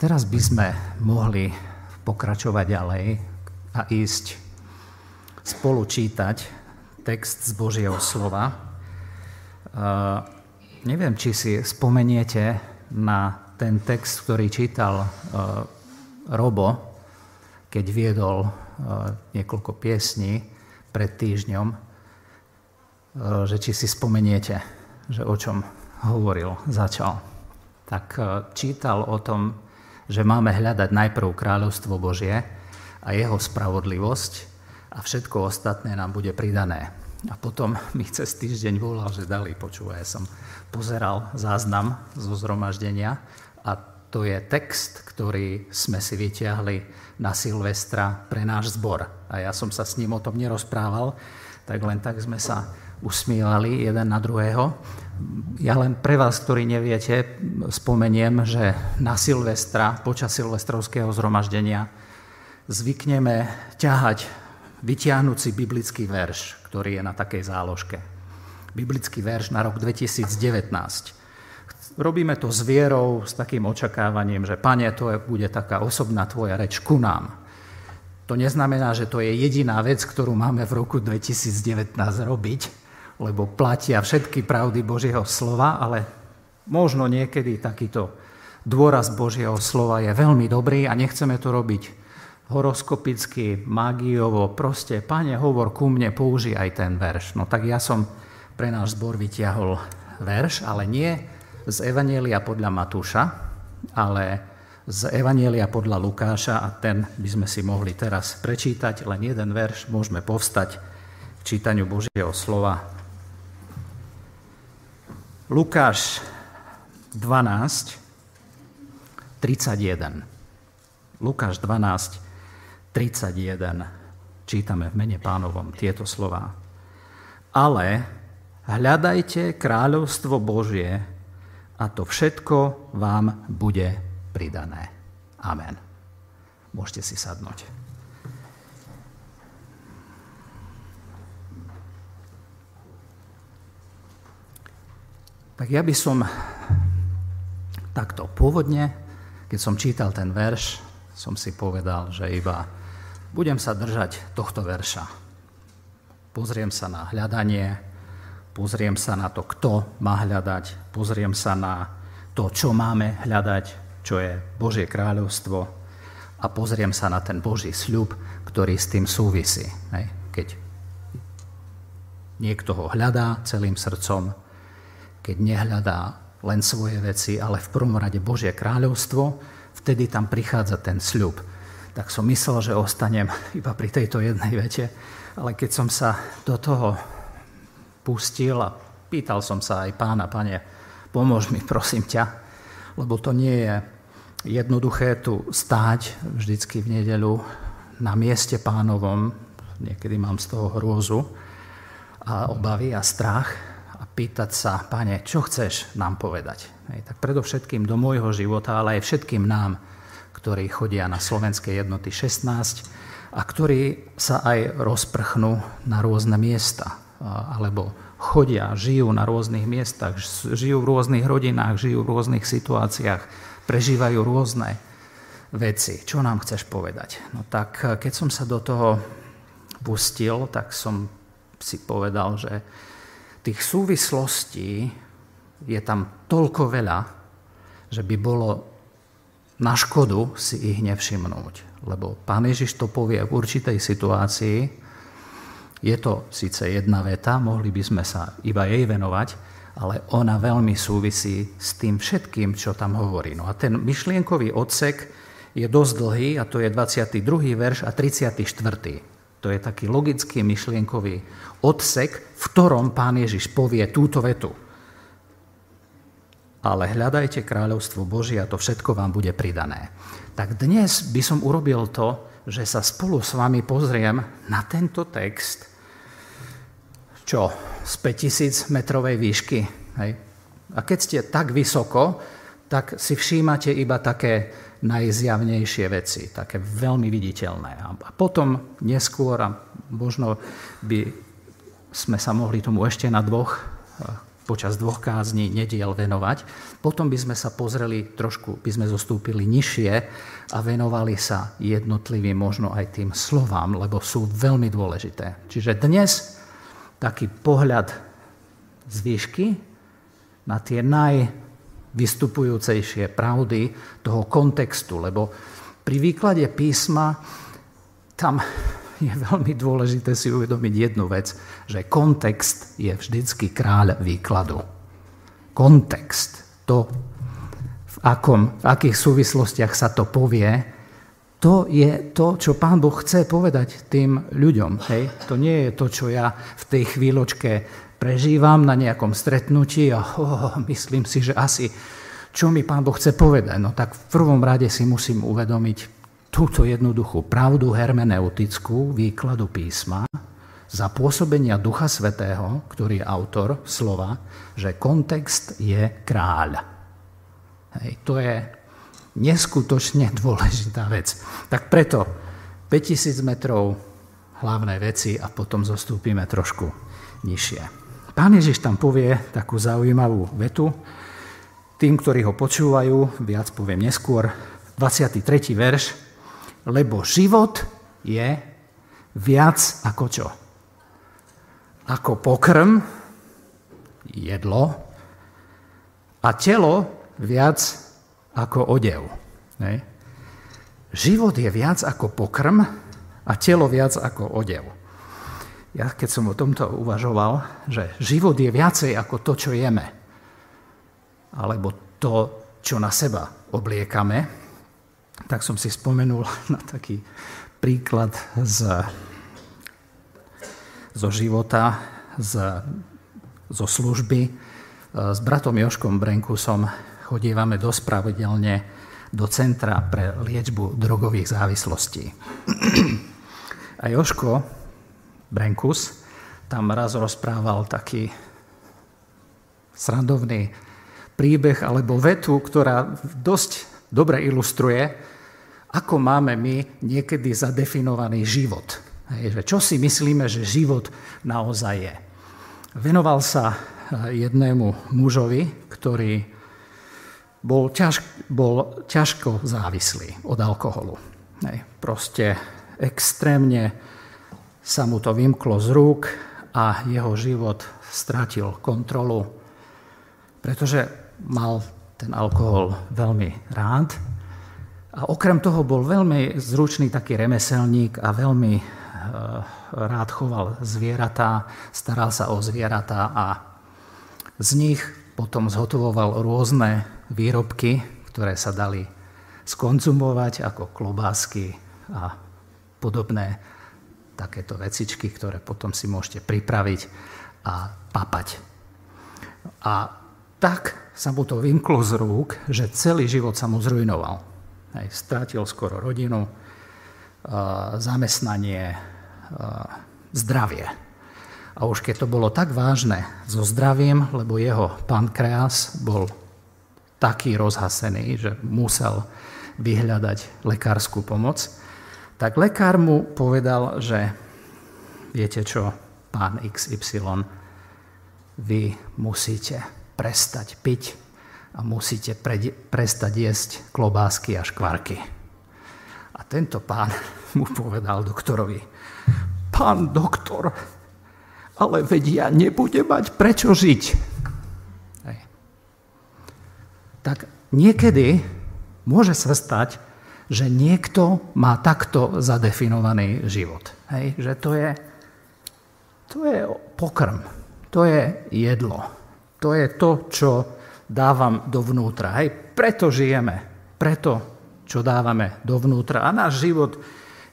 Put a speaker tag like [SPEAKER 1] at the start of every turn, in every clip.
[SPEAKER 1] Teraz by sme mohli pokračovať ďalej a ísť spolu čítať text z Božieho slova. Neviem, či si spomeniete na ten text, ktorý čítal Robo, keď viedol niekoľko piesní pred týždňom, že či si spomeniete, že o čom hovoril, začal. Tak čítal o tom, že máme hľadať najprv kráľovstvo Božie a jeho spravodlivosť a všetko ostatné nám bude pridané. A potom mi cez týždeň volal, že dali, počúvaj, som pozeral záznam zo zhromaždenia a to je text, ktorý sme si vyťahli na Silvestra pre náš zbor. A ja som sa s ním o tom nerozprával, tak len tak sme sa usmievali jeden na druhého. Ja len pre vás, ktorí neviete, spomeniem, že na Silvestra, počas silvestrovského zhromaždenia, zvykneme ťahať vytiahnúci biblický verš, ktorý je na takej záložke. Biblický verš na rok 2019. Robíme to s vierou, s takým očakávaním, že pane, to bude taká osobná tvoja reč ku nám. To neznamená, že to je jediná vec, ktorú máme v roku 2019 robiť, lebo platia všetky pravdy Božieho slova, ale možno niekedy takýto dôraz Božieho slova je veľmi dobrý a nechceme to robiť horoskopicky, magiovo, proste, pane, hovor ku mne, použij aj ten verš. No tak ja som pre náš zbor vyťahol verš, ale nie z Evanielia podľa Matúša, ale z Evanielia podľa Lukáša a ten by sme si mohli teraz prečítať, len jeden verš, môžeme povstať k čítaniu Božieho slova Lukáš 12, 31. Lukáš 12, 31. Čítame v mene pánovom tieto slova. Ale hľadajte kráľovstvo Božie a to všetko vám bude pridané. Amen. Môžete si sadnúť. Tak ja by som takto pôvodne, keď som čítal ten verš, som si povedal, že iba budem sa držať tohto verša. Pozriem sa na hľadanie, pozriem sa na to, kto má hľadať, pozriem sa na to, čo máme hľadať, čo je Božie kráľovstvo a pozriem sa na ten Boží sľub, ktorý s tým súvisí. Keď niekto ho hľadá celým srdcom, keď nehľadá len svoje veci, ale v prvom rade Božie kráľovstvo, vtedy tam prichádza ten sľub. Tak som myslel, že ostanem iba pri tejto jednej vete, ale keď som sa do toho pustil a pýtal som sa aj pána, pane, pomôž mi, prosím ťa, lebo to nie je jednoduché tu stáť vždycky v nedelu na mieste pánovom, niekedy mám z toho hrôzu a obavy a strach, pýtať sa, pane, čo chceš nám povedať? Hej, tak predovšetkým do môjho života, ale aj všetkým nám, ktorí chodia na slovenské jednoty 16 a ktorí sa aj rozprchnú na rôzne miesta, alebo chodia, žijú na rôznych miestach, žijú v rôznych rodinách, žijú v rôznych situáciách, prežívajú rôzne veci. Čo nám chceš povedať? No tak keď som sa do toho pustil, tak som si povedal, že tých súvislostí je tam toľko veľa, že by bolo na škodu si ich nevšimnúť. Lebo pán Ježiš to povie v určitej situácii, je to síce jedna veta, mohli by sme sa iba jej venovať, ale ona veľmi súvisí s tým všetkým, čo tam hovorí. No a ten myšlienkový odsek je dosť dlhý, a to je 22. verš a 34. To je taký logický myšlienkový odsek, v ktorom pán Ježiš povie túto vetu. Ale hľadajte kráľovstvo Božie a to všetko vám bude pridané. Tak dnes by som urobil to, že sa spolu s vami pozriem na tento text, čo z 5000 metrovej výšky. Hej. A keď ste tak vysoko, tak si všímate iba také najzjavnejšie veci, také veľmi viditeľné. A potom neskôr, a možno by sme sa mohli tomu ešte na dvoch počas dvoch kázni nediel venovať. Potom by sme sa pozreli trošku, by sme zostúpili nižšie a venovali sa jednotlivým možno aj tým slovám, lebo sú veľmi dôležité. Čiže dnes taký pohľad z výšky na tie najvystupujúcejšie pravdy toho kontextu, lebo pri výklade písma tam je veľmi dôležité si uvedomiť jednu vec, že kontext je vždycky kráľ výkladu. Kontext, to, v, akom, v akých súvislostiach sa to povie, to je to, čo Pán Boh chce povedať tým ľuďom. Hej? To nie je to, čo ja v tej chvíľočke prežívam na nejakom stretnutí a oh, myslím si, že asi čo mi Pán Boh chce povedať. No tak v prvom rade si musím uvedomiť, túto jednoduchú pravdu hermeneutickú výkladu písma za pôsobenia Ducha Svetého, ktorý je autor slova, že kontext je kráľ. Hej, to je neskutočne dôležitá vec. Tak preto 5000 metrov hlavné veci a potom zostúpime trošku nižšie. Pán Ježiš tam povie takú zaujímavú vetu. Tým, ktorí ho počúvajú, viac poviem neskôr, 23. verš, lebo život je viac ako čo? Ako pokrm, jedlo, a telo viac ako odev. Ne? Život je viac ako pokrm a telo viac ako odev. Ja keď som o tomto uvažoval, že život je viacej ako to, čo jeme, alebo to, čo na seba obliekame, tak som si spomenul na taký príklad z, zo života, z, zo služby. S bratom Joškom Brenkusom chodívame dosť pravidelne do Centra pre liečbu drogových závislostí. A Joško Brenkus tam raz rozprával taký srandovný príbeh alebo vetu, ktorá dosť dobre ilustruje, ako máme my niekedy zadefinovaný život. Čo si myslíme, že život naozaj je. Venoval sa eh, jednému mužovi, ktorý bol, ťaž, bol ťažko závislý od alkoholu. Proste extrémne sa mu to vymklo z rúk a jeho život stratil kontrolu, pretože mal ten alkohol veľmi rád. A okrem toho bol veľmi zručný taký remeselník a veľmi e, rád choval zvieratá, staral sa o zvieratá a z nich potom zhotovoval rôzne výrobky, ktoré sa dali skonzumovať ako klobásky a podobné takéto vecičky, ktoré potom si môžete pripraviť a papať. A tak sa mu to vymklo z rúk, že celý život sa mu zrujnoval. Hej, strátil skoro rodinu, zamestnanie, zdravie. A už keď to bolo tak vážne so zdravím, lebo jeho pankreas bol taký rozhasený, že musel vyhľadať lekárskú pomoc, tak lekár mu povedal, že viete čo, pán XY, vy musíte prestať piť a musíte pre, prestať jesť klobásky a škvarky. A tento pán mu povedal doktorovi, pán doktor, ale veď ja nebudem mať prečo žiť. Hej. Tak niekedy môže sa stať, že niekto má takto zadefinovaný život. Hej. Že to je, to je pokrm, to je jedlo. To je to, čo dávam dovnútra. Hej, preto žijeme, preto, čo dávame dovnútra. A náš život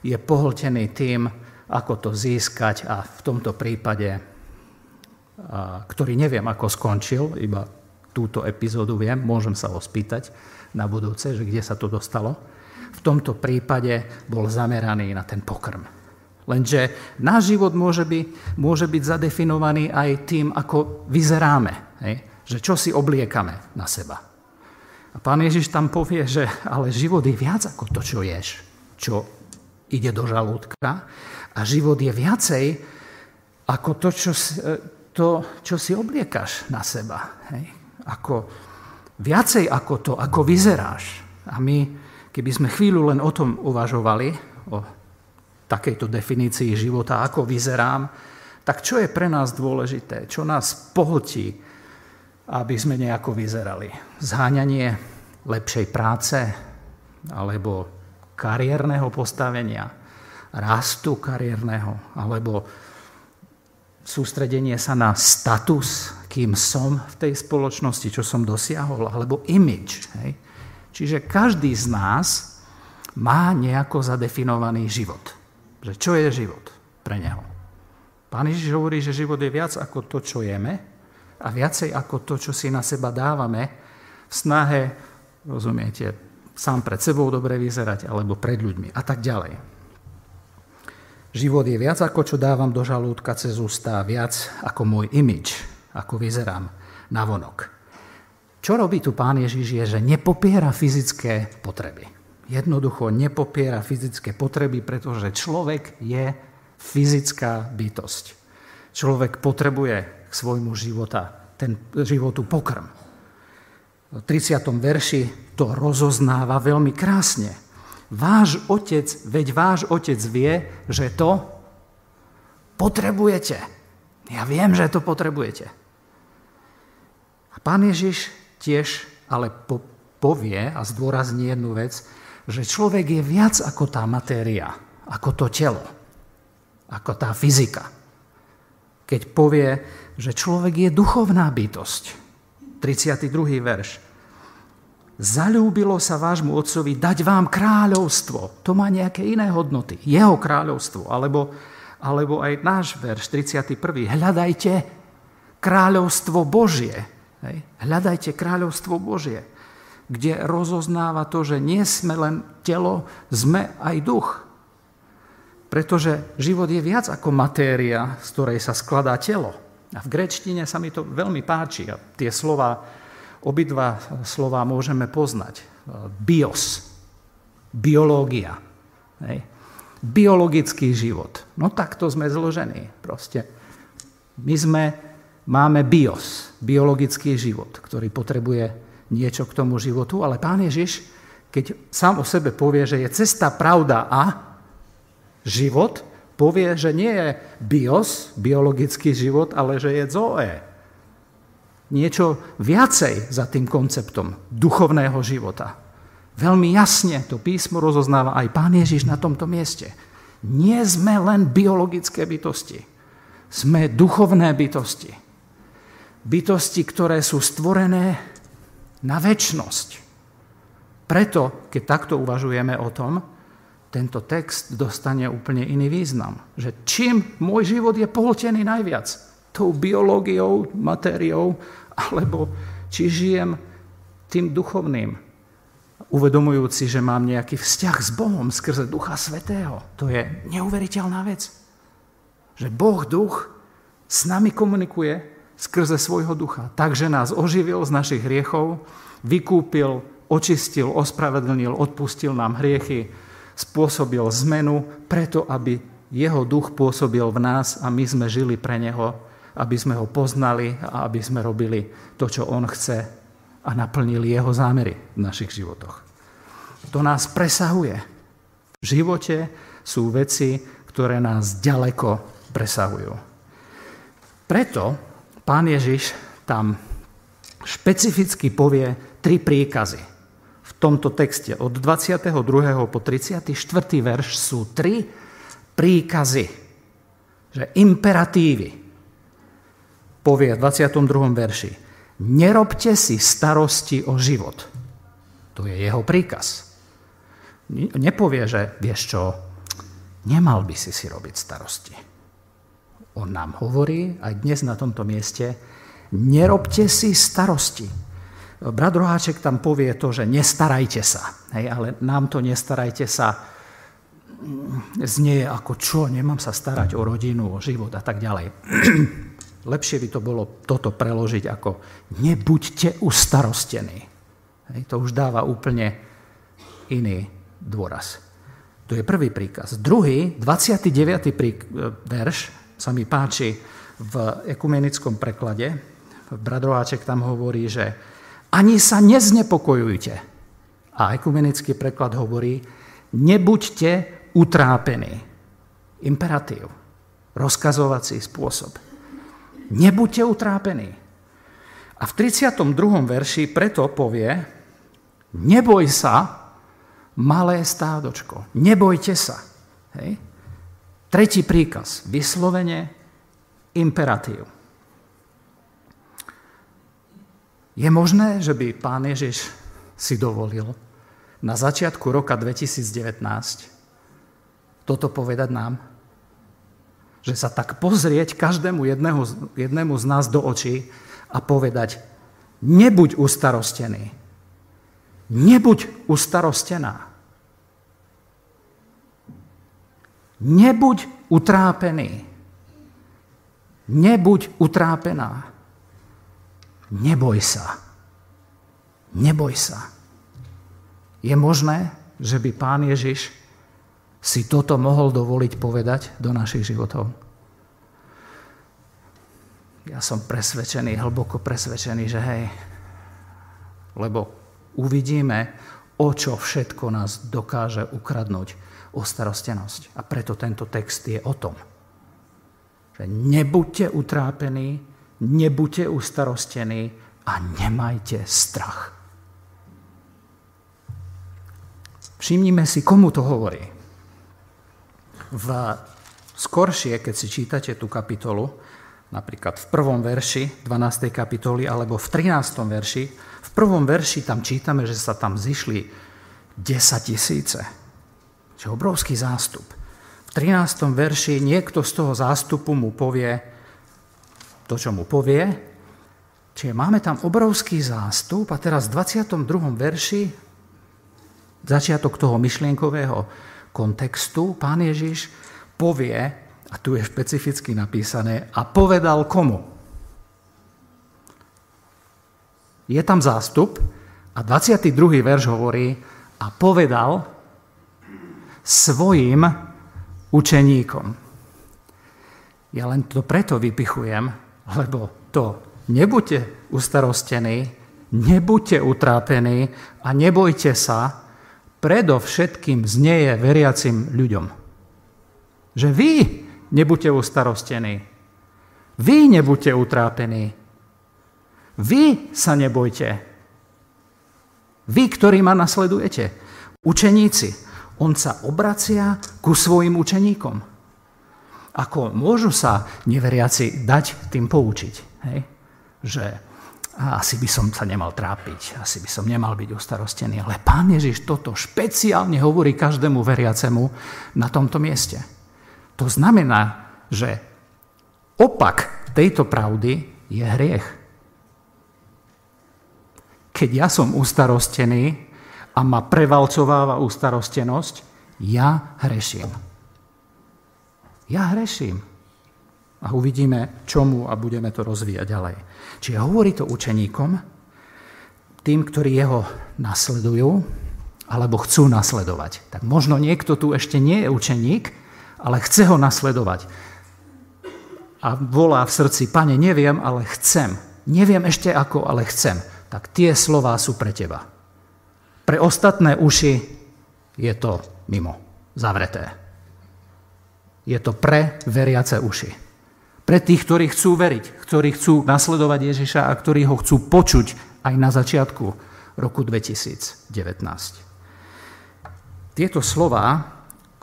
[SPEAKER 1] je pohltený tým, ako to získať a v tomto prípade, ktorý neviem, ako skončil, iba túto epizódu viem, môžem sa ho spýtať na budúce, že kde sa to dostalo. V tomto prípade bol zameraný na ten pokrm. Lenže náš život môže byť, môže byť zadefinovaný aj tým, ako vyzeráme. Hej? Že čo si obliekame na seba. A pán Ježiš tam povie, že ale život je viac ako to, čo ješ, čo ide do žalúdka. A život je viacej ako to, čo, to, čo si obliekaš na seba. Hej? Ako, viacej ako to, ako vyzeráš. A my, keby sme chvíľu len o tom uvažovali, o takejto definícii života, ako vyzerám, tak čo je pre nás dôležité? Čo nás pohltí, aby sme nejako vyzerali? Zháňanie lepšej práce alebo kariérneho postavenia, rastu kariérneho, alebo sústredenie sa na status, kým som v tej spoločnosti, čo som dosiahol, alebo image. Hej? Čiže každý z nás má nejako zadefinovaný život. Že čo je život pre neho. Pán Ježiš hovorí, že život je viac ako to, čo jeme a viacej ako to, čo si na seba dávame v snahe, rozumiete, sám pred sebou dobre vyzerať, alebo pred ľuďmi a tak ďalej. Život je viac ako čo dávam do žalúdka cez ústa, viac ako môj imič, ako vyzerám na vonok. Čo robí tu pán Ježiš je, že nepopiera fyzické potreby. Jednoducho nepopiera fyzické potreby, pretože človek je fyzická bytosť. Človek potrebuje k svojmu života, ten životu pokrm. V 30. verši to rozoznáva veľmi krásne. Váš otec, veď váš otec vie, že to potrebujete. Ja viem, že to potrebujete. A pán Ježiš tiež ale po, povie a zdôrazní jednu vec, že človek je viac ako tá matéria, ako to telo, ako tá fyzika. Keď povie, že človek je duchovná bytosť. 32. verš. Zalúbilo sa vášmu otcovi dať vám kráľovstvo. To má nejaké iné hodnoty. Jeho kráľovstvo. Alebo, alebo aj náš verš 31. Hľadajte kráľovstvo Božie. Hej. Hľadajte kráľovstvo Božie, kde rozoznáva to, že nie sme len telo, sme aj duch. Pretože život je viac ako matéria, z ktorej sa skladá telo. A v grečtine sa mi to veľmi páči. A tie slova Obidva slova môžeme poznať. Bios, biológia. Hej. Biologický život. No takto sme zložení. Proste. My sme, máme bios, biologický život, ktorý potrebuje niečo k tomu životu, ale pán Ježiš, keď sám o sebe povie, že je cesta, pravda a život, povie, že nie je bios, biologický život, ale že je zoe, niečo viacej za tým konceptom duchovného života. Veľmi jasne to písmo rozoznáva aj pán Ježiš na tomto mieste. Nie sme len biologické bytosti. Sme duchovné bytosti. Bytosti, ktoré sú stvorené na väčnosť. Preto, keď takto uvažujeme o tom, tento text dostane úplne iný význam. Že čím môj život je pohltený najviac? Tou biológiou, matériou, alebo či žijem tým duchovným, uvedomujúci, že mám nejaký vzťah s Bohom skrze Ducha Svetého. To je neuveriteľná vec. Že Boh duch s nami komunikuje skrze svojho ducha. Takže nás oživil z našich hriechov, vykúpil, očistil, ospravedlnil, odpustil nám hriechy, spôsobil zmenu preto, aby jeho duch pôsobil v nás a my sme žili pre neho aby sme ho poznali a aby sme robili to, čo on chce a naplnili jeho zámery v našich životoch. To nás presahuje. V živote sú veci, ktoré nás ďaleko presahujú. Preto pán Ježiš tam špecificky povie tri príkazy. V tomto texte od 22. po 34. verš sú tri príkazy, že imperatívy, povie v 22. verši, nerobte si starosti o život. To je jeho príkaz. Nepovie, že vieš čo, nemal by si si robiť starosti. On nám hovorí aj dnes na tomto mieste, nerobte si starosti. Brat Roháček tam povie to, že nestarajte sa. Hej, ale nám to nestarajte sa znie ako čo, nemám sa starať o rodinu, o život a tak ďalej. Lepšie by to bolo toto preložiť ako nebuďte ustarostení. Hej, to už dáva úplne iný dôraz. To je prvý príkaz. Druhý, 29. Prík- verš, sa mi páči v ekumenickom preklade, Bradrováček tam hovorí, že ani sa neznepokojujte. A ekumenický preklad hovorí, nebuďte utrápení. Imperatív, rozkazovací spôsob. Nebuďte utrápení. A v 32. verši preto povie, neboj sa, malé stádočko, nebojte sa. Hej? Tretí príkaz, vyslovene imperatív. Je možné, že by pán Ježiš si dovolil na začiatku roka 2019 toto povedať nám? Že sa tak pozrieť každému jednému, jednému z nás do očí a povedať, nebuď ustarostený, nebuď ustarostená, nebuď utrápený, nebuď utrápená, neboj sa, neboj sa. Je možné, že by pán Ježiš si toto mohol dovoliť povedať do našich životov? Ja som presvedčený, hlboko presvedčený, že hej, lebo uvidíme, o čo všetko nás dokáže ukradnúť o starostenosť. A preto tento text je o tom, že nebuďte utrápení, nebuďte ustarostení a nemajte strach. Všimnime si, komu to hovorí. V skoršie, keď si čítate tú kapitolu, Napríklad v prvom verši 12. kapitoly alebo v 13. verši. V prvom verši tam čítame, že sa tam zišli 10 tisíce. Čiže obrovský zástup. V 13. verši niekto z toho zástupu mu povie to, čo mu povie. Čiže máme tam obrovský zástup a teraz v 22. verši začiatok toho myšlienkového kontextu pán Ježiš povie, a tu je špecificky napísané, a povedal komu? Je tam zástup a 22. verš hovorí, a povedal svojim učeníkom. Ja len to preto vypichujem, lebo to nebuďte ustarostení, nebuďte utrápení a nebojte sa, predovšetkým znieje veriacim ľuďom. Že vy nebuďte ustarostení. Vy nebuďte utrápení. Vy sa nebojte. Vy, ktorí ma nasledujete. Učeníci. On sa obracia ku svojim učeníkom. Ako môžu sa neveriaci dať tým poučiť. Hej? Že asi by som sa nemal trápiť, asi by som nemal byť ustarostený. Ale pán Ježiš toto špeciálne hovorí každému veriacemu na tomto mieste. To znamená, že opak tejto pravdy je hriech. Keď ja som ustarostený a ma prevalcováva ustarostenosť, ja hreším. Ja hreším. A uvidíme, čomu a budeme to rozvíjať ďalej. Čiže hovorí to učeníkom, tým, ktorí jeho nasledujú, alebo chcú nasledovať. Tak možno niekto tu ešte nie je učeník, ale chce ho nasledovať. A volá v srdci, pane, neviem, ale chcem. Neviem ešte ako, ale chcem. Tak tie slová sú pre teba. Pre ostatné uši je to mimo, zavreté. Je to pre veriace uši. Pre tých, ktorí chcú veriť, ktorí chcú nasledovať Ježiša a ktorí ho chcú počuť aj na začiatku roku 2019. Tieto slova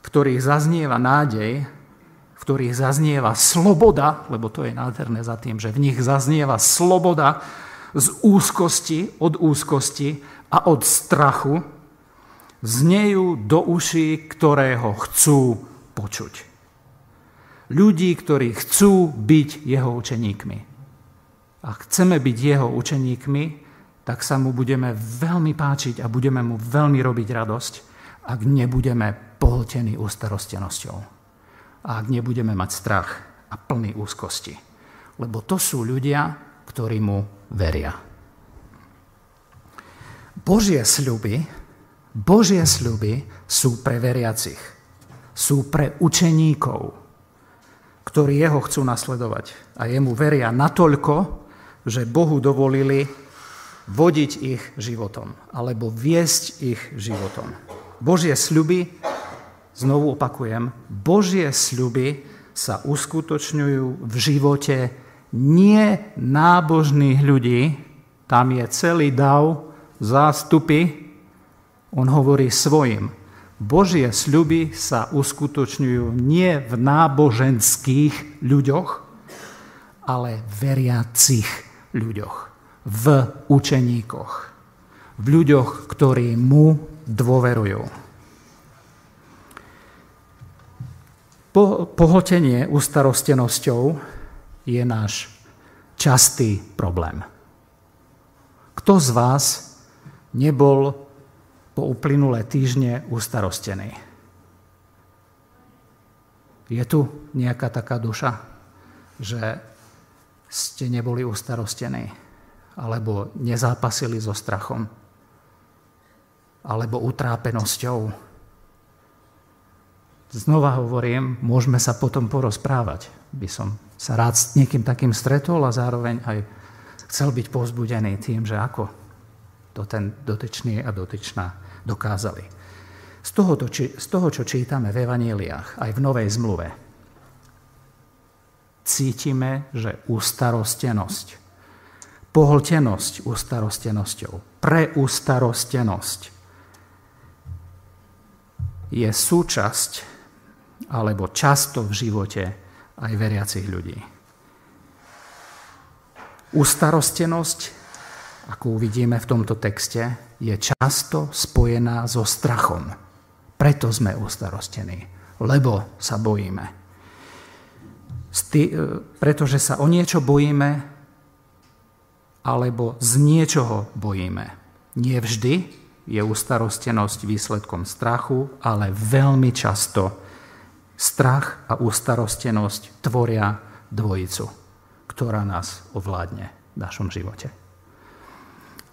[SPEAKER 1] ktorých zaznieva nádej, v ktorých zaznieva sloboda, lebo to je nádherné za tým, že v nich zaznieva sloboda z úzkosti, od úzkosti a od strachu, znejú do uší, ktoré ho chcú počuť. Ľudí, ktorí chcú byť jeho učeníkmi. A chceme byť jeho učeníkmi, tak sa mu budeme veľmi páčiť a budeme mu veľmi robiť radosť, ak nebudeme pohltení ústarostenosťou. A ak nebudeme mať strach a plný úzkosti. Lebo to sú ľudia, ktorí mu veria. Božie sľuby, Božie sľuby sú pre veriacich. Sú pre učeníkov, ktorí jeho chcú nasledovať a jemu veria natoľko, že Bohu dovolili vodiť ich životom alebo viesť ich životom. Božie sľuby, znovu opakujem, Božie sľuby sa uskutočňujú v živote nie nábožných ľudí, tam je celý dav, zástupy, on hovorí svojim. Božie sľuby sa uskutočňujú nie v náboženských ľuďoch, ale veriacich ľuďoch, v učeníkoch, v ľuďoch, ktorí mu dôverujú. Po, pohltenie ustarostenosťou je náš častý problém. Kto z vás nebol po uplynulé týždne ustarostený? Je tu nejaká taká duša, že ste neboli ustarostení, alebo nezápasili so strachom, alebo utrápenosťou. Znova hovorím, môžeme sa potom porozprávať. By som sa rád s niekým takým stretol a zároveň aj chcel byť povzbudený tým, že ako to ten dotyčný a dotyčná dokázali. Z toho, z toho, čo čítame v Evaníliách, aj v Novej zmluve, cítime, že ustarostenosť, pohltenosť ustarostenosťou, preustarostenosť je súčasť alebo často v živote aj veriacich ľudí. Ustarostenosť, ako uvidíme v tomto texte, je často spojená so strachom. Preto sme ustarostení, lebo sa bojíme. Sty, e, pretože sa o niečo bojíme, alebo z niečoho bojíme. Nie vždy je ustarostenosť výsledkom strachu, ale veľmi často strach a ustarostenosť tvoria dvojicu, ktorá nás ovládne v našom živote.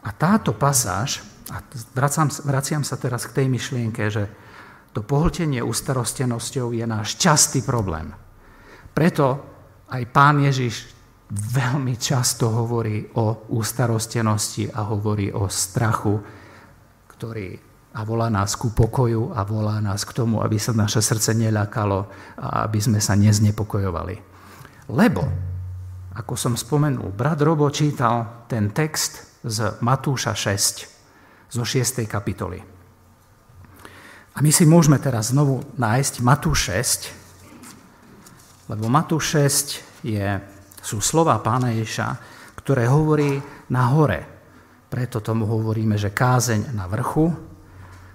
[SPEAKER 1] A táto pasáž, a vraciam, vraciam sa teraz k tej myšlienke, že to pohltenie ustarostenosťou je náš častý problém. Preto aj pán Ježiš veľmi často hovorí o ústarostenosti a hovorí o strachu, ktorý a volá nás ku pokoju a volá nás k tomu, aby sa naše srdce neľakalo a aby sme sa neznepokojovali. Lebo, ako som spomenul, brat Robo čítal ten text z Matúša 6, zo 6. kapitoly. A my si môžeme teraz znovu nájsť Matúš 6, lebo Matúš 6 je, sú slova pána Ježa, ktoré hovorí na hore. Preto tomu hovoríme, že kázeň na vrchu,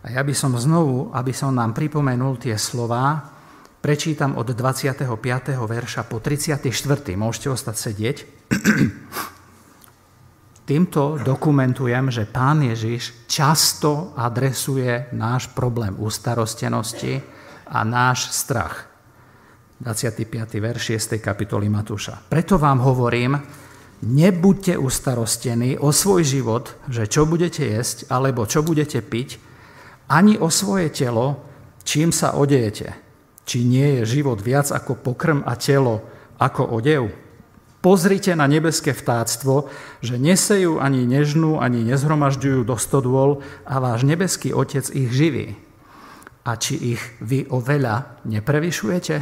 [SPEAKER 1] a ja by som znovu, aby som nám pripomenul tie slova, prečítam od 25. verša po 34. Môžete ostať sedieť. Týmto dokumentujem, že pán Ježiš často adresuje náš problém ústarostenosti a náš strach. 25. verš 6. kapitoly Matúša. Preto vám hovorím, nebuďte ustarostení o svoj život, že čo budete jesť, alebo čo budete piť, ani o svoje telo, čím sa odejete. Či nie je život viac ako pokrm a telo ako odev? Pozrite na nebeské vtáctvo, že nesejú ani nežnú, ani nezhromažďujú do stodôl a váš nebeský Otec ich živí. A či ich vy oveľa neprevyšujete?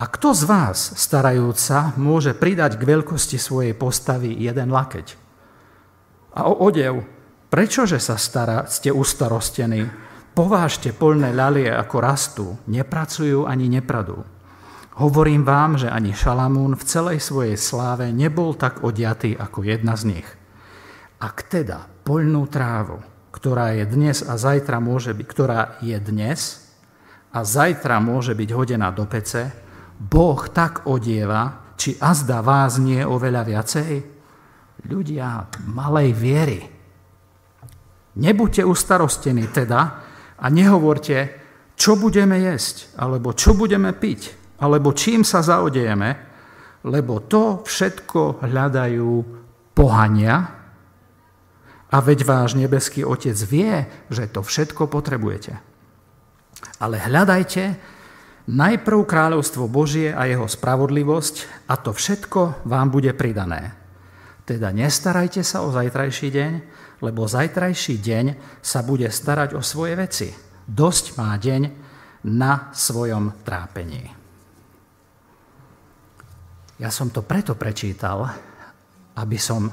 [SPEAKER 1] A kto z vás, starajúca, môže pridať k veľkosti svojej postavy jeden lakeť? A o odev, Prečože sa stará, ste ustarostení? Povážte polné ľalie, ako rastú, nepracujú ani nepradú. Hovorím vám, že ani Šalamún v celej svojej sláve nebol tak odiatý ako jedna z nich. Ak teda poľnú trávu, ktorá je dnes a zajtra môže byť, ktorá je dnes a zajtra môže byť hodená do pece, Boh tak odieva, či azda vás nie oveľa viacej? Ľudia malej viery, Nebuďte ustarostení teda a nehovorte, čo budeme jesť, alebo čo budeme piť, alebo čím sa zaodejeme, lebo to všetko hľadajú pohania a veď váš nebeský Otec vie, že to všetko potrebujete. Ale hľadajte Najprv kráľovstvo Božie a jeho spravodlivosť a to všetko vám bude pridané. Teda nestarajte sa o zajtrajší deň, lebo zajtrajší deň sa bude starať o svoje veci. Dosť má deň na svojom trápení. Ja som to preto prečítal, aby som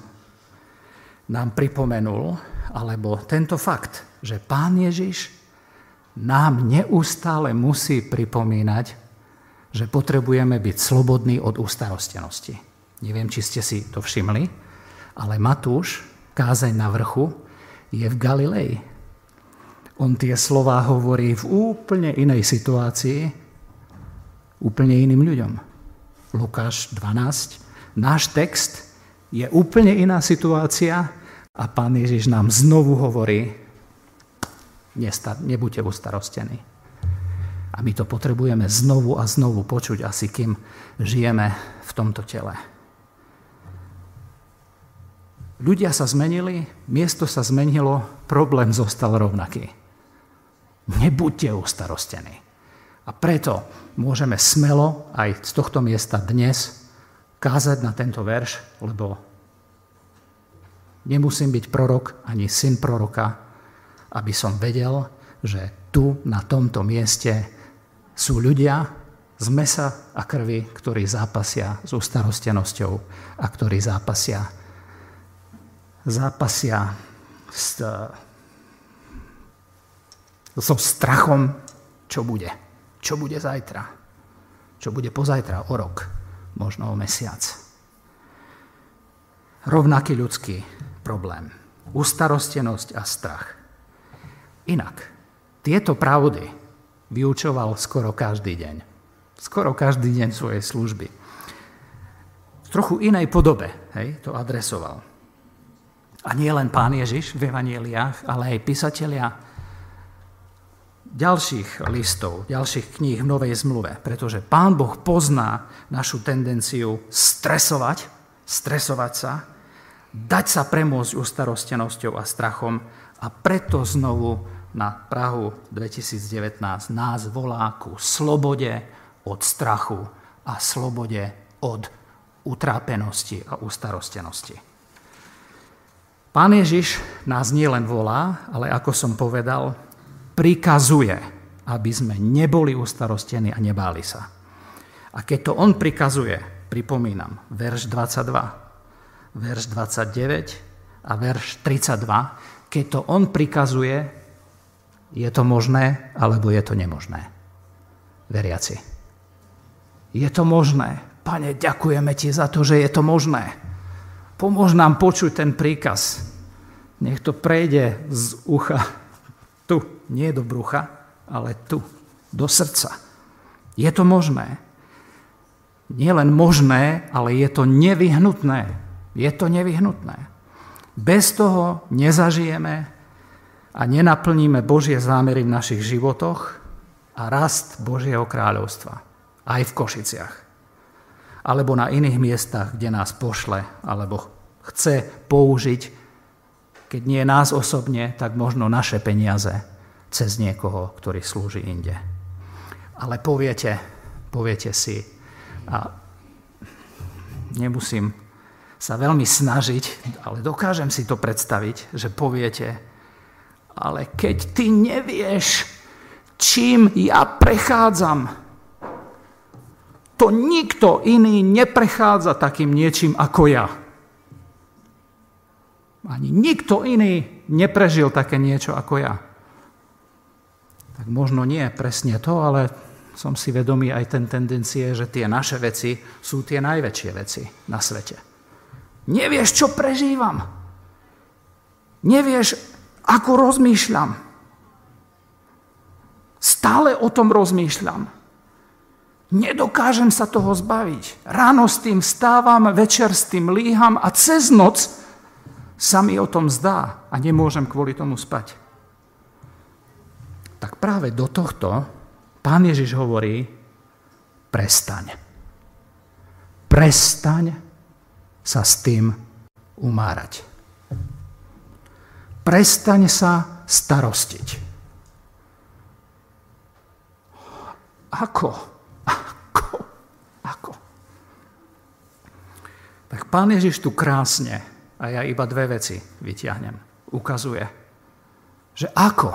[SPEAKER 1] nám pripomenul, alebo tento fakt, že Pán Ježiš nám neustále musí pripomínať, že potrebujeme byť slobodní od ústarostenosti. Neviem, či ste si to všimli, ale Matúš, kázeň na vrchu, je v Galilei. On tie slová hovorí v úplne inej situácii, úplne iným ľuďom. Lukáš 12. Náš text je úplne iná situácia a pán Ježiš nám znovu hovorí, nebuďte ustarostení. A my to potrebujeme znovu a znovu počuť, asi kým žijeme v tomto tele. Ľudia sa zmenili, miesto sa zmenilo, problém zostal rovnaký. Nebuďte ustarostení. A preto môžeme smelo aj z tohto miesta dnes kázať na tento verš, lebo nemusím byť prorok ani syn proroka, aby som vedel, že tu, na tomto mieste, sú ľudia z mesa a krvi, ktorí zápasia s ustarostenosťou a ktorí zápasia, zápasia s, so strachom, čo bude. Čo bude zajtra. Čo bude pozajtra, o rok, možno o mesiac. Rovnaký ľudský problém. Ustarostenosť a strach. Inak, tieto pravdy vyučoval skoro každý deň. Skoro každý deň svojej služby. V trochu inej podobe hej, to adresoval. A nie len pán Ježiš v evanieliách, ale aj písatelia ďalších listov, ďalších kníh v Novej zmluve, pretože pán Boh pozná našu tendenciu stresovať, stresovať sa, dať sa premôcť ustarostenosťou a strachom a preto znovu na Prahu 2019 nás volá ku slobode od strachu a slobode od utrápenosti a ustarostenosti. Pán Ježiš nás nielen volá, ale ako som povedal, prikazuje, aby sme neboli ustarostení a nebáli sa. A keď to on prikazuje, pripomínam, verš 22, verš 29 a verš 32, keď to on prikazuje, je to možné, alebo je to nemožné. Veriaci. Je to možné. Pane, ďakujeme ti za to, že je to možné. Pomôž nám počuť ten príkaz. Nech to prejde z ucha tu, nie do brucha, ale tu, do srdca. Je to možné. Nie len možné, ale je to nevyhnutné. Je to nevyhnutné. Bez toho nezažijeme a nenaplníme Božie zámery v našich životoch a rast Božieho kráľovstva. Aj v Košiciach. Alebo na iných miestach, kde nás pošle, alebo chce použiť, keď nie nás osobne, tak možno naše peniaze cez niekoho, ktorý slúži inde. Ale poviete, poviete si, a nemusím sa veľmi snažiť, ale dokážem si to predstaviť, že poviete, ale keď ty nevieš, čím ja prechádzam, to nikto iný neprechádza takým niečím ako ja. Ani nikto iný neprežil také niečo ako ja. Tak možno nie presne to, ale som si vedomý aj ten tendencie, že tie naše veci sú tie najväčšie veci na svete. Nevieš, čo prežívam. Nevieš, ako rozmýšľam. Stále o tom rozmýšľam. Nedokážem sa toho zbaviť. Ráno s tým stávam, večer s tým líham a cez noc sa mi o tom zdá a nemôžem kvôli tomu spať. Tak práve do tohto pán Ježiš hovorí, prestaň. Prestaň sa s tým umárať. Prestaň sa starostiť. ako? Ako? Ako? Tak pán Ježiš tu krásne, a ja iba dve veci vyťahnem, ukazuje, že ako?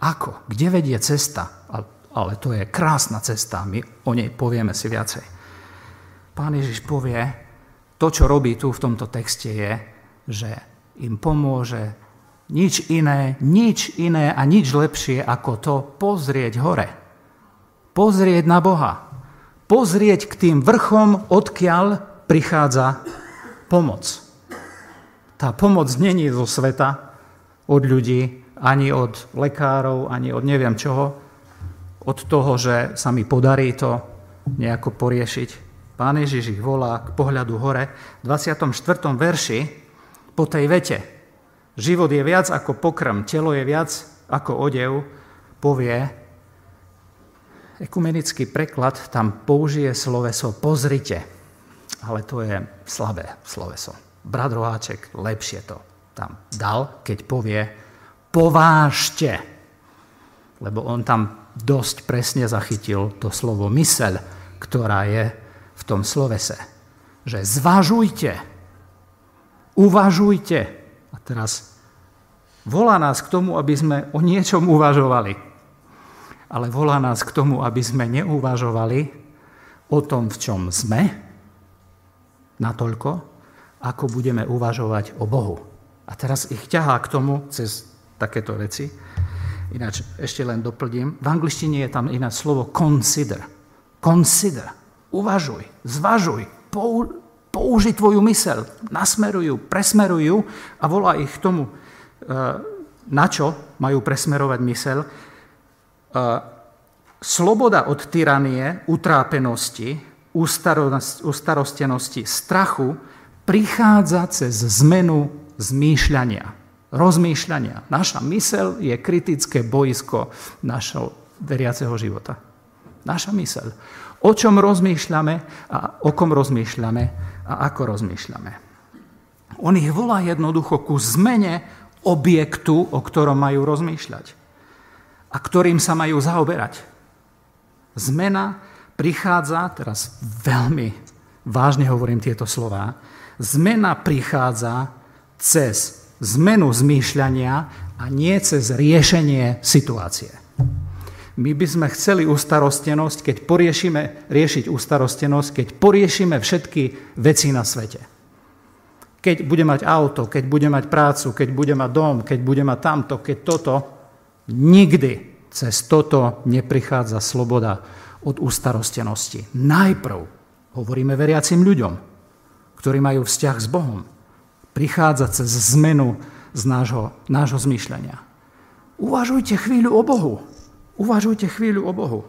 [SPEAKER 1] Ako? Kde vedie cesta? Ale to je krásna cesta, my o nej povieme si viacej. Pán Ježiš povie, to, čo robí tu v tomto texte je, že im pomôže nič iné, nič iné a nič lepšie ako to pozrieť hore. Pozrieť na Boha. Pozrieť k tým vrchom, odkiaľ prichádza pomoc. Tá pomoc není zo sveta, od ľudí, ani od lekárov, ani od neviem čoho, od toho, že sa mi podarí to nejako poriešiť. Pán Ježiš ich volá k pohľadu hore. V 24. verši po tej vete život je viac ako pokrm, telo je viac ako odev, povie, ekumenický preklad tam použije sloveso pozrite, ale to je slabé sloveso. Brat Roháček lepšie to tam dal, keď povie povážte, lebo on tam dosť presne zachytil to slovo myseľ, ktorá je v tom slovese. Že zvažujte, uvažujte. A teraz volá nás k tomu, aby sme o niečom uvažovali. Ale volá nás k tomu, aby sme neuvažovali o tom, v čom sme, natoľko, ako budeme uvažovať o Bohu. A teraz ich ťahá k tomu cez takéto veci, Ináč ešte len doplním. V angličtine je tam ináč slovo consider. Consider. Uvažuj, zvažuj, pou, použi tvoju mysel, nasmeruj ju, presmeruj ju a volá ich k tomu, e, na čo majú presmerovať mysel. E, sloboda od tyranie, utrápenosti, ustarostenosti, strachu prichádza cez zmenu zmýšľania rozmýšľania. Naša mysel je kritické boisko našho veriaceho života. Naša mysel. O čom rozmýšľame a o kom rozmýšľame a ako rozmýšľame. On ich volá jednoducho ku zmene objektu, o ktorom majú rozmýšľať a ktorým sa majú zaoberať. Zmena prichádza, teraz veľmi vážne hovorím tieto slova, zmena prichádza cez zmenu zmýšľania a nie cez riešenie situácie. My by sme chceli ustarostenosť, keď poriešime, riešiť ustarostenosť, keď poriešime všetky veci na svete. Keď bude mať auto, keď bude mať prácu, keď bude mať dom, keď bude mať tamto, keď toto, nikdy cez toto neprichádza sloboda od ustarostenosti. Najprv hovoríme veriacim ľuďom, ktorí majú vzťah s Bohom, prichádza cez zmenu z nášho, nášho zmýšľania. Uvažujte chvíľu o Bohu. Uvažujte chvíľu o Bohu.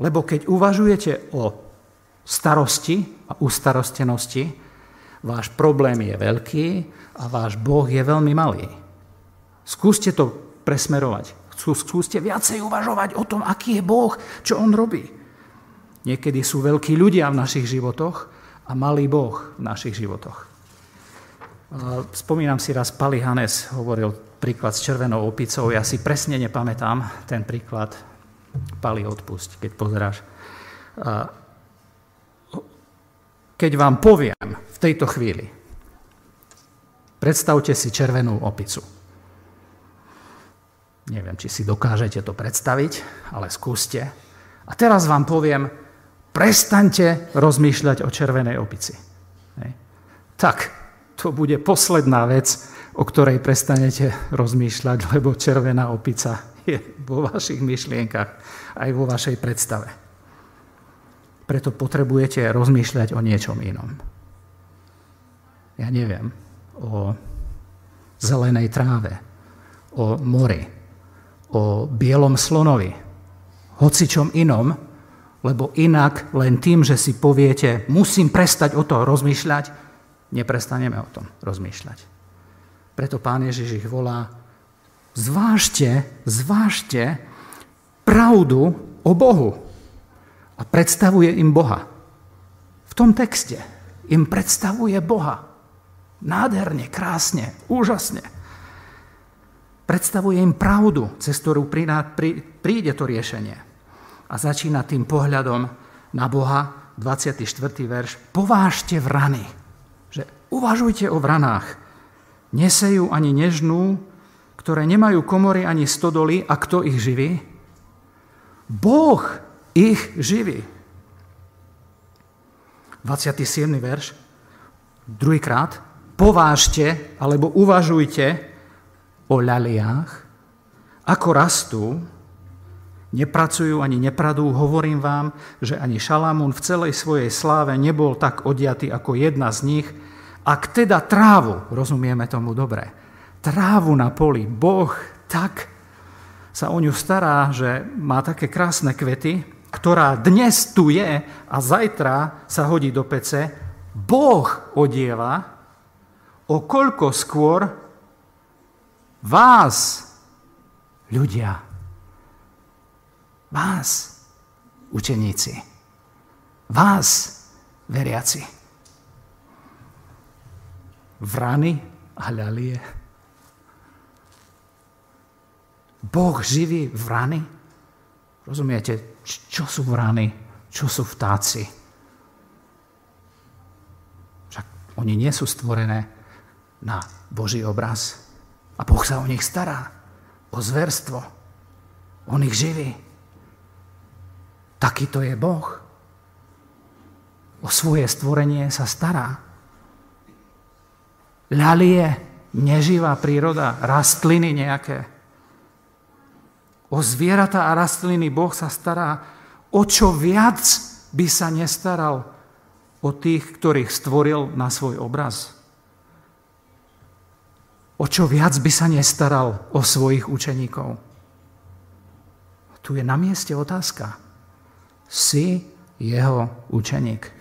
[SPEAKER 1] Lebo keď uvažujete o starosti a ustarostenosti, váš problém je veľký a váš Boh je veľmi malý. Skúste to presmerovať. Skúste viacej uvažovať o tom, aký je Boh, čo On robí. Niekedy sú veľkí ľudia v našich životoch a malý Boh v našich životoch. Spomínam si raz, Pali Hanes hovoril príklad s červenou opicou. Ja si presne nepamätám ten príklad. Pali, odpusť, keď pozeráš. Keď vám poviem v tejto chvíli, predstavte si červenú opicu. Neviem, či si dokážete to predstaviť, ale skúste. A teraz vám poviem, prestaňte rozmýšľať o červenej opici. Hej. Tak, to bude posledná vec, o ktorej prestanete rozmýšľať, lebo červená opica je vo vašich myšlienkach, aj vo vašej predstave. Preto potrebujete rozmýšľať o niečom inom. Ja neviem, o zelenej tráve, o mori, o bielom slonovi, hocičom inom, lebo inak len tým, že si poviete, musím prestať o to rozmýšľať, neprestaneme o tom rozmýšľať. Preto pán Ježiš ich volá, zvážte, zvážte pravdu o Bohu. A predstavuje im Boha. V tom texte im predstavuje Boha. Nádherne, krásne, úžasne. Predstavuje im pravdu, cez ktorú príde to riešenie. A začína tým pohľadom na Boha, 24. verš, povážte vrany, že uvažujte o vranách, nesejú ani nežnú, ktoré nemajú komory ani stodoly a kto ich živí? Boh ich živí. 27. verš, druhýkrát, povážte alebo uvažujte o ľaliách, ako rastú, nepracujú ani nepradú, hovorím vám, že ani Šalamún v celej svojej sláve nebol tak odiatý ako jedna z nich, ak teda trávu, rozumieme tomu dobre, trávu na poli Boh tak sa o ňu stará, že má také krásne kvety, ktorá dnes tu je a zajtra sa hodí do pece, Boh odieva, o koľko skôr vás, ľudia, vás, učeníci, vás, veriaci vrany a ľalie. Boh živí vrany. Rozumiete, čo sú vrany, čo sú vtáci? Však oni nie sú stvorené na Boží obraz. A Boh sa o nich stará. O zverstvo. On ich živí. Takýto je Boh. O svoje stvorenie sa stará ľalie, neživá príroda, rastliny nejaké. O zvieratá a rastliny Boh sa stará, o čo viac by sa nestaral o tých, ktorých stvoril na svoj obraz. O čo viac by sa nestaral o svojich učeníkov. Tu je na mieste otázka. Si jeho učeník.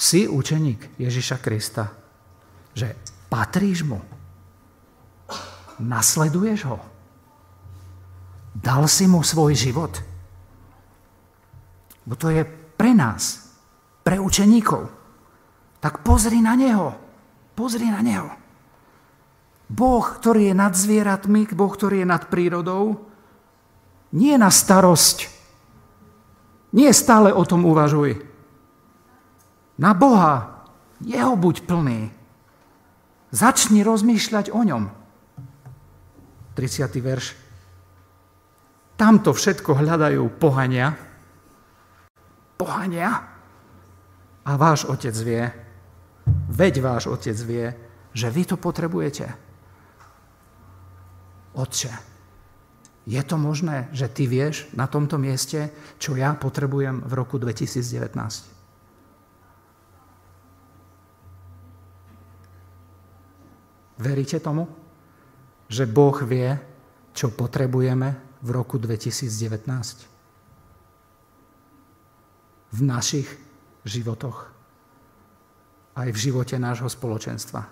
[SPEAKER 1] Si učeník Ježiša Krista, že patríš mu, nasleduješ ho, dal si mu svoj život. Bo to je pre nás, pre učeníkov. Tak pozri na neho, pozri na neho. Boh, ktorý je nad zvieratmi, Boh, ktorý je nad prírodou, nie na starosť. Nie stále o tom uvažuj. Na Boha, jeho buď plný. Začni rozmýšľať o ňom. 30. verš. Tamto všetko hľadajú pohania. Pohania. A váš otec vie, veď váš otec vie, že vy to potrebujete. Otče, je to možné, že ty vieš na tomto mieste, čo ja potrebujem v roku 2019? Veríte tomu? Že Boh vie, čo potrebujeme v roku 2019? V našich životoch. Aj v živote nášho spoločenstva.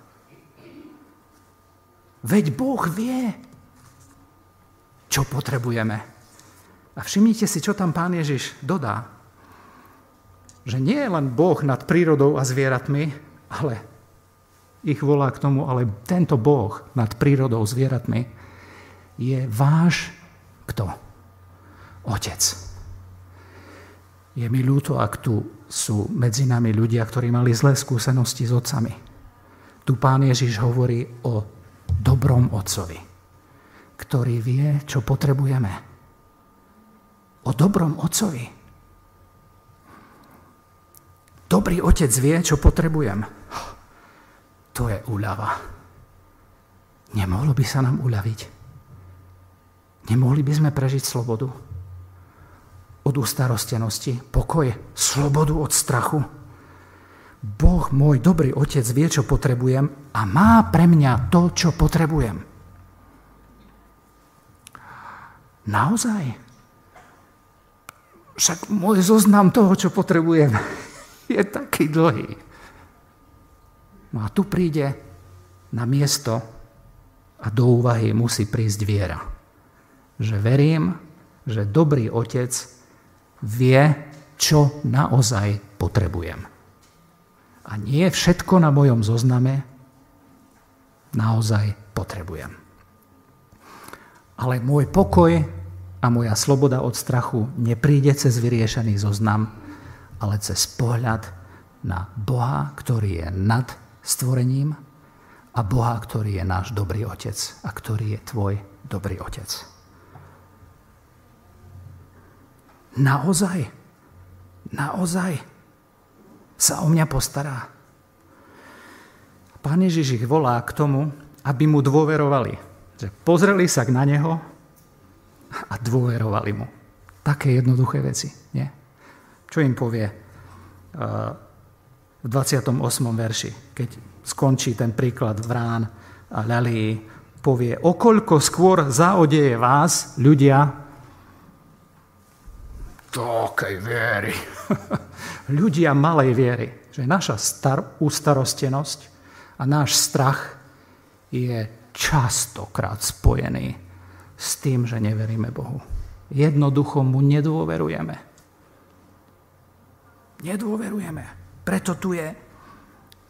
[SPEAKER 1] Veď Boh vie, čo potrebujeme. A všimnite si, čo tam pán Ježiš dodá. Že nie je len Boh nad prírodou a zvieratmi, ale ich volá k tomu, ale tento Boh nad prírodou, zvieratmi, je váš kto? Otec. Je mi ľúto, ak tu sú medzi nami ľudia, ktorí mali zlé skúsenosti s otcami. Tu pán Ježiš hovorí o dobrom otcovi, ktorý vie, čo potrebujeme. O dobrom otcovi. Dobrý otec vie, čo potrebujem. To je úľava. Nemohlo by sa nám uľaviť? Nemohli by sme prežiť slobodu? Od ustarostenosti, pokoj, slobodu od strachu? Boh, môj dobrý otec, vie, čo potrebujem a má pre mňa to, čo potrebujem. Naozaj? Však môj zoznam toho, čo potrebujem, je taký dlhý. No a tu príde na miesto a do úvahy musí prísť viera. Že verím, že dobrý otec vie, čo naozaj potrebujem. A nie všetko na mojom zozname naozaj potrebujem. Ale môj pokoj a moja sloboda od strachu nepríde cez vyriešený zoznam, ale cez pohľad na Boha, ktorý je nad stvorením a Boha, ktorý je náš dobrý otec a ktorý je tvoj dobrý otec. Naozaj, naozaj sa o mňa postará. Pán Ježiš ich volá k tomu, aby mu dôverovali. Že pozreli sa na neho a dôverovali mu. Také jednoduché veci. Nie? Čo im povie uh, v 28. verši, keď skončí ten príklad vrán a ľalí, povie, okoľko skôr zaodeje vás, ľudia, Takej viery. ľudia malej viery. Že naša star, ustarostenosť a náš strach je častokrát spojený s tým, že neveríme Bohu. Jednoducho mu nedôverujeme. Nedôverujeme. Preto tu je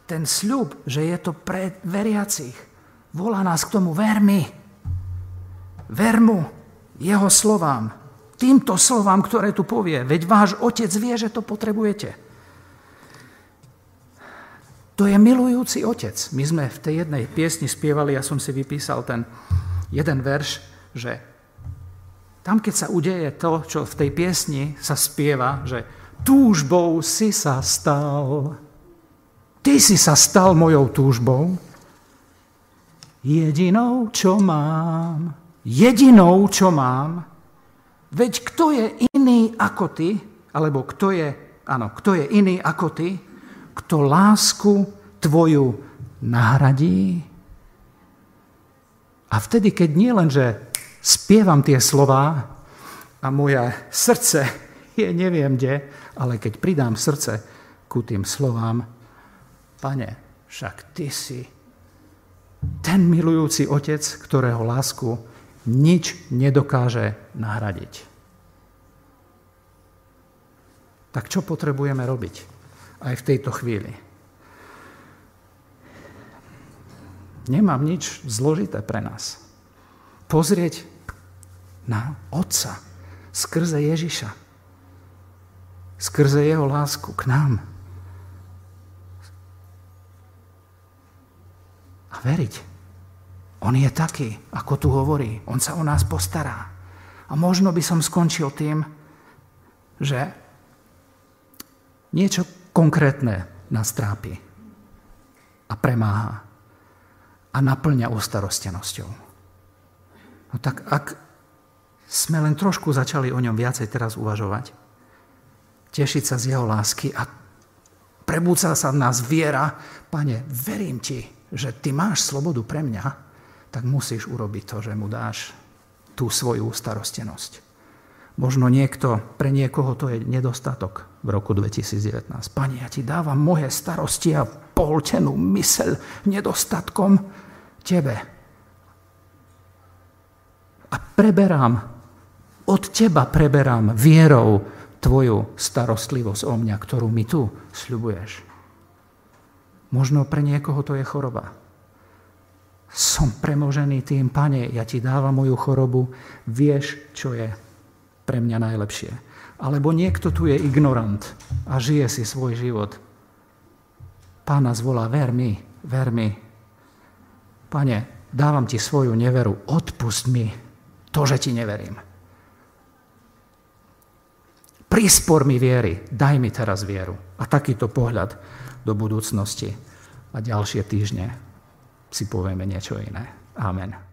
[SPEAKER 1] ten sľub, že je to pre veriacich. Volá nás k tomu, ver mi. Ver jeho slovám. Týmto slovám, ktoré tu povie. Veď váš otec vie, že to potrebujete. To je milujúci otec. My sme v tej jednej piesni spievali, ja som si vypísal ten jeden verš, že tam, keď sa udeje to, čo v tej piesni sa spieva, že túžbou si sa stal, Ty si sa stal mojou túžbou, jedinou, čo mám, jedinou, čo mám. Veď kto je iný ako ty, alebo kto je, áno, kto je iný ako ty, kto lásku tvoju nahradí? A vtedy, keď nie len, že spievam tie slova a moje srdce je neviem kde, ale keď pridám srdce ku tým slovám, Pane, však Ty si ten milujúci Otec, ktorého lásku nič nedokáže nahradiť. Tak čo potrebujeme robiť aj v tejto chvíli? Nemám nič zložité pre nás. Pozrieť na Otca skrze Ježiša. Skrze Jeho lásku k nám. a veriť. On je taký, ako tu hovorí. On sa o nás postará. A možno by som skončil tým, že niečo konkrétne nás trápi a premáha a naplňa ústarostenosťou. No tak ak sme len trošku začali o ňom viacej teraz uvažovať, tešiť sa z jeho lásky a prebúca sa v nás viera, pane, verím ti, že ty máš slobodu pre mňa, tak musíš urobiť to, že mu dáš tú svoju starostenosť. Možno niekto, pre niekoho to je nedostatok v roku 2019. Pani, ja ti dávam moje starosti a poltenú mysel nedostatkom tebe. A preberám, od teba preberám vierou tvoju starostlivosť o mňa, ktorú mi tu sľubuješ. Možno pre niekoho to je choroba. Som premožený tým, pane, ja ti dávam moju chorobu, vieš, čo je pre mňa najlepšie. Alebo niekto tu je ignorant a žije si svoj život. Pána zvolá, ver mi, ver mi. Pane, dávam ti svoju neveru, odpust mi to, že ti neverím. Prispor mi viery, daj mi teraz vieru. A takýto pohľad do budúcnosti a ďalšie týždne si povieme niečo iné. Amen.